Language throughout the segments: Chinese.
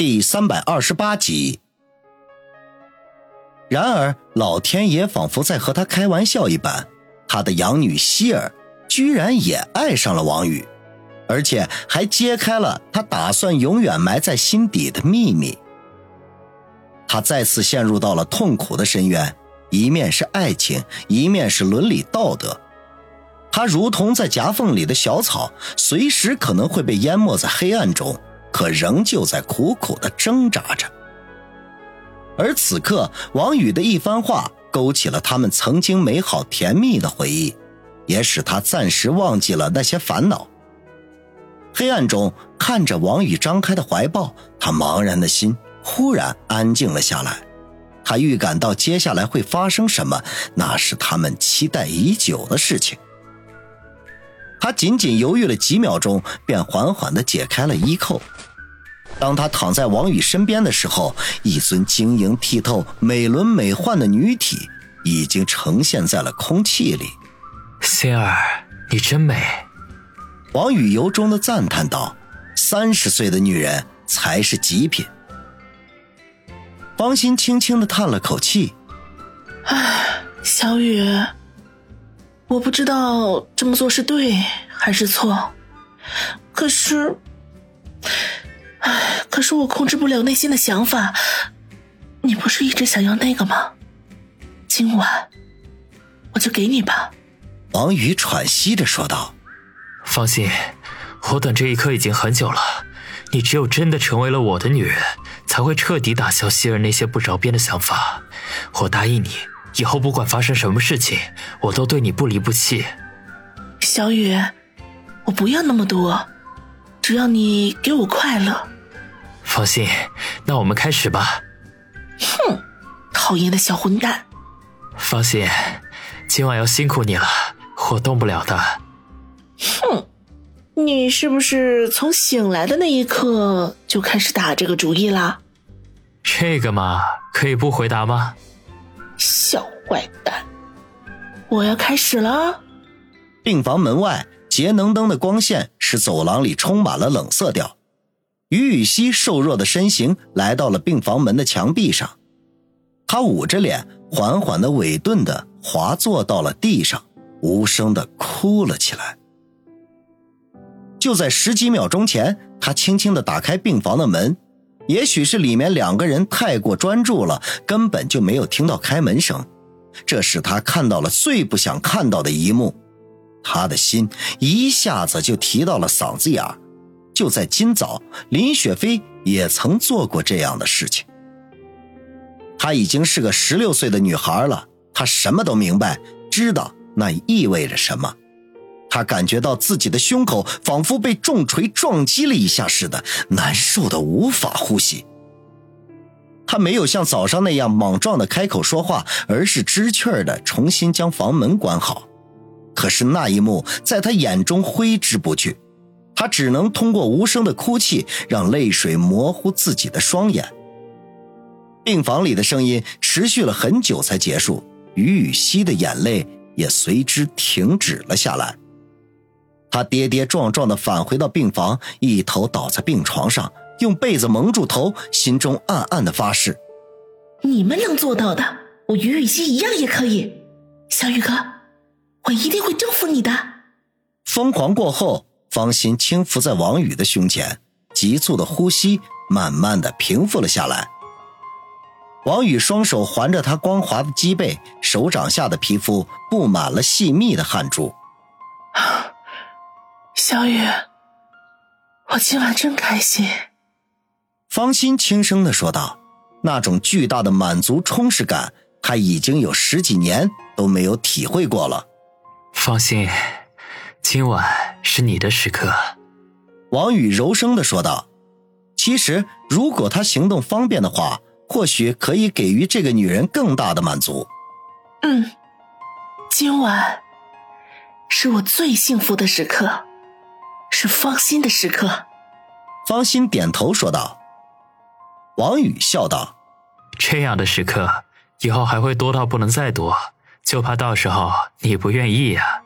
第三百二十八集。然而，老天爷仿佛在和他开玩笑一般，他的养女希儿居然也爱上了王宇，而且还揭开了他打算永远埋在心底的秘密。他再次陷入到了痛苦的深渊，一面是爱情，一面是伦理道德。他如同在夹缝里的小草，随时可能会被淹没在黑暗中。可仍旧在苦苦的挣扎着，而此刻王宇的一番话勾起了他们曾经美好甜蜜的回忆，也使他暂时忘记了那些烦恼。黑暗中看着王宇张开的怀抱，他茫然的心忽然安静了下来。他预感到接下来会发生什么，那是他们期待已久的事情。他仅仅犹豫了几秒钟，便缓缓地解开了衣扣。当他躺在王宇身边的时候，一尊晶莹剔透、美轮美奂的女体已经呈现在了空气里。心儿，你真美。王宇由衷的赞叹道：“三十岁的女人才是极品。”方心轻轻的叹了口气：“唉，小雨。”我不知道这么做是对还是错，可是，唉，可是我控制不了内心的想法。你不是一直想要那个吗？今晚我就给你吧。”王宇喘息着说道。“放心，我等这一刻已经很久了。你只有真的成为了我的女人，才会彻底打消希儿那些不着边的想法。我答应你。”以后不管发生什么事情，我都对你不离不弃。小雨，我不要那么多，只要你给我快乐。放心，那我们开始吧。哼，讨厌的小混蛋。放心，今晚要辛苦你了，我动不了的。哼，你是不是从醒来的那一刻就开始打这个主意啦？这个嘛，可以不回答吗？小坏蛋，我要开始了。病房门外，节能灯的光线使走廊里充满了冷色调。于雨溪瘦弱的身形来到了病房门的墙壁上，他捂着脸，缓缓的、委顿的滑坐到了地上，无声的哭了起来。就在十几秒钟前，他轻轻的打开病房的门。也许是里面两个人太过专注了，根本就没有听到开门声，这使他看到了最不想看到的一幕，他的心一下子就提到了嗓子眼就在今早，林雪飞也曾做过这样的事情。她已经是个十六岁的女孩了，她什么都明白，知道那意味着什么。她感觉到自己的胸口仿佛被重锤撞击了一下似的，难受的无法呼吸。他没有像早上那样莽撞的开口说话，而是知趣的重新将房门关好。可是那一幕在他眼中挥之不去，他只能通过无声的哭泣让泪水模糊自己的双眼。病房里的声音持续了很久才结束，于雨溪的眼泪也随之停止了下来。他跌跌撞撞地返回到病房，一头倒在病床上，用被子蒙住头，心中暗暗的发誓：“你们能做到的，我于雨溪一样也可以。小雨哥，我一定会征服你的。”疯狂过后，方心轻伏在王宇的胸前，急促的呼吸慢慢的平复了下来。王宇双手环着他光滑的脊背，手掌下的皮肤布满了细密的汗珠。小雨，我今晚真开心。方心轻声的说道：“那种巨大的满足充实感，她已经有十几年都没有体会过了。”放心，今晚是你的时刻。”王宇柔声的说道。其实，如果他行动方便的话，或许可以给予这个女人更大的满足。嗯，今晚是我最幸福的时刻。是芳心的时刻，芳心点头说道。王宇笑道：“这样的时刻以后还会多到不能再多，就怕到时候你不愿意呀。”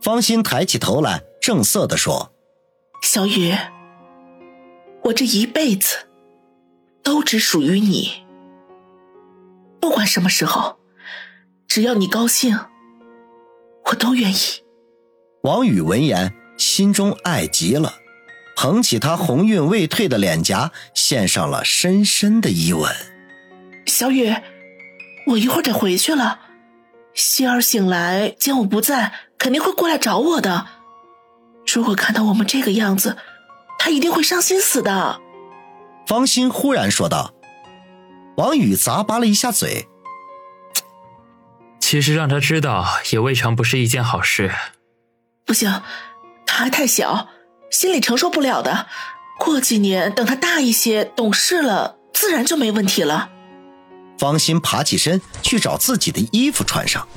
芳心抬起头来，正色的说：“小雨，我这一辈子都只属于你。不管什么时候，只要你高兴，我都愿意。王宇闻言，心中爱极了，捧起她红晕未退的脸颊，献上了深深的一吻。小雨，我一会儿得回去了。希儿醒来见我不在，肯定会过来找我的。如果看到我们这个样子，他一定会伤心死的。方心忽然说道。王宇咂巴了一下嘴，其实让他知道也未尝不是一件好事。不行，他还太小，心里承受不了的。过几年等他大一些，懂事了，自然就没问题了。方心爬起身去找自己的衣服穿上。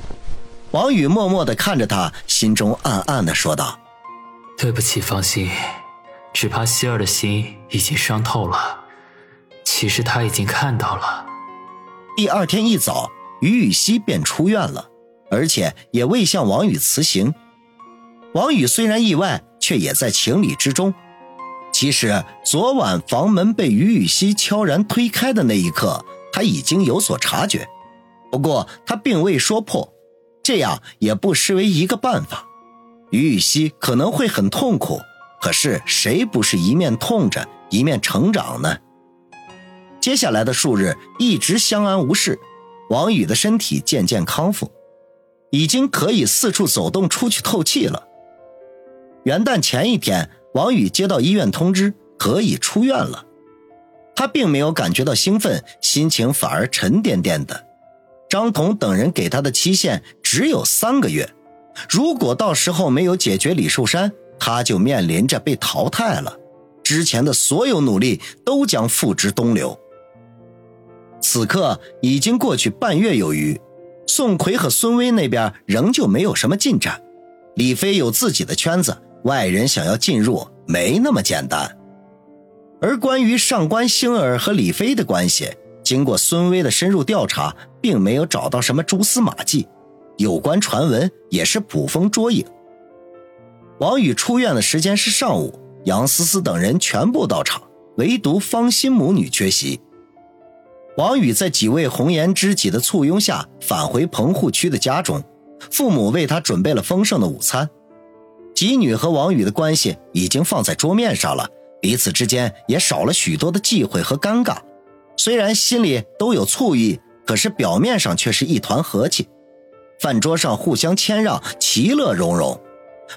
王宇默默的看着他，心中暗暗的说道：“对不起，方心，只怕希儿的心已经伤透了。”其实他已经看到了。第二天一早，于雨溪便出院了，而且也未向王宇辞行。王宇虽然意外，却也在情理之中。其实昨晚房门被于雨溪悄然推开的那一刻，他已经有所察觉，不过他并未说破，这样也不失为一个办法。于雨溪可能会很痛苦，可是谁不是一面痛着一面成长呢？接下来的数日一直相安无事，王宇的身体渐渐康复，已经可以四处走动、出去透气了。元旦前一天，王宇接到医院通知可以出院了，他并没有感觉到兴奋，心情反而沉甸甸的。张彤等人给他的期限只有三个月，如果到时候没有解决李寿山，他就面临着被淘汰了，之前的所有努力都将付之东流。此刻已经过去半月有余，宋奎和孙威那边仍旧没有什么进展。李飞有自己的圈子，外人想要进入没那么简单。而关于上官星儿和李飞的关系，经过孙威的深入调查，并没有找到什么蛛丝马迹，有关传闻也是捕风捉影。王宇出院的时间是上午，杨思思等人全部到场，唯独方心母女缺席。王宇在几位红颜知己的簇拥下返回棚户区的家中，父母为他准备了丰盛的午餐。吉女和王宇的关系已经放在桌面上了，彼此之间也少了许多的忌讳和尴尬。虽然心里都有醋意，可是表面上却是一团和气。饭桌上互相谦让，其乐融融。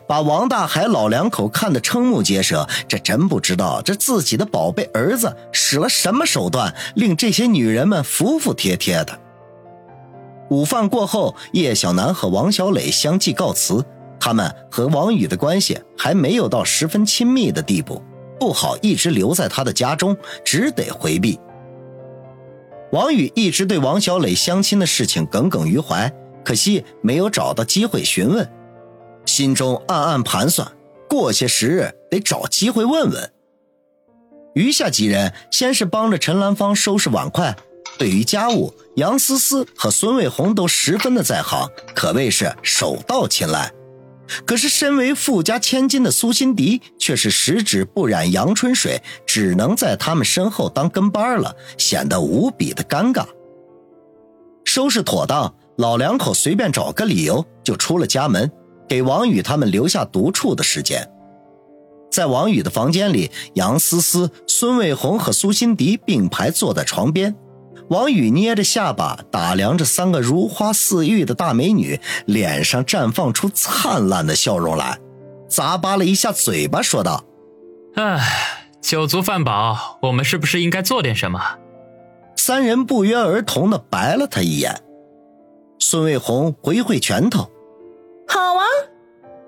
把王大海老两口看得瞠目结舌，这真不知道这自己的宝贝儿子使了什么手段，令这些女人们服服帖帖的。午饭过后，叶小楠和王小磊相继告辞，他们和王宇的关系还没有到十分亲密的地步，不好一直留在他的家中，只得回避。王宇一直对王小磊相亲的事情耿耿于怀，可惜没有找到机会询问。心中暗暗盘算，过些时日得找机会问问。余下几人先是帮着陈兰芳收拾碗筷，对于家务，杨思思和孙卫红都十分的在行，可谓是手到擒来。可是身为富家千金的苏辛迪却是十指不染阳春水，只能在他们身后当跟班了，显得无比的尴尬。收拾妥当，老两口随便找个理由就出了家门。给王宇他们留下独处的时间，在王宇的房间里，杨思思、孙卫红和苏辛迪并排坐在床边。王宇捏着下巴打量着三个如花似玉的大美女，脸上绽放出灿烂的笑容来，咂巴了一下嘴巴，说道：“哎，酒足饭饱，我们是不是应该做点什么？”三人不约而同的白了他一眼。孙卫红挥挥拳头。好啊，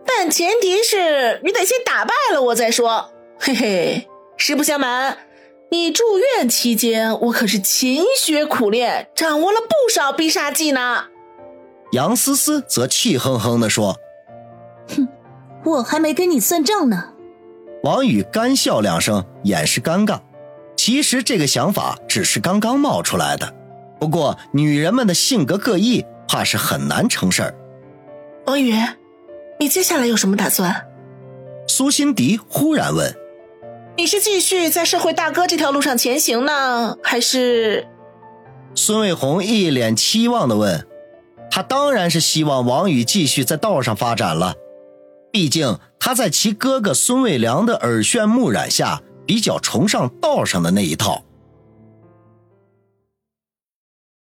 但前提是你得先打败了我再说。嘿嘿，实不相瞒，你住院期间，我可是勤学苦练，掌握了不少必杀技呢。杨思思则气哼哼地说：“哼，我还没跟你算账呢。”王宇干笑两声，掩饰尴尬。其实这个想法只是刚刚冒出来的，不过女人们的性格各异，怕是很难成事儿。王宇，你接下来有什么打算？苏辛迪忽然问。你是继续在社会大哥这条路上前行呢，还是？孙卫红一脸期望的问：“他当然是希望王宇继续在道上发展了，毕竟他在其哥哥孙卫良的耳炫目染下，比较崇尚道上的那一套。”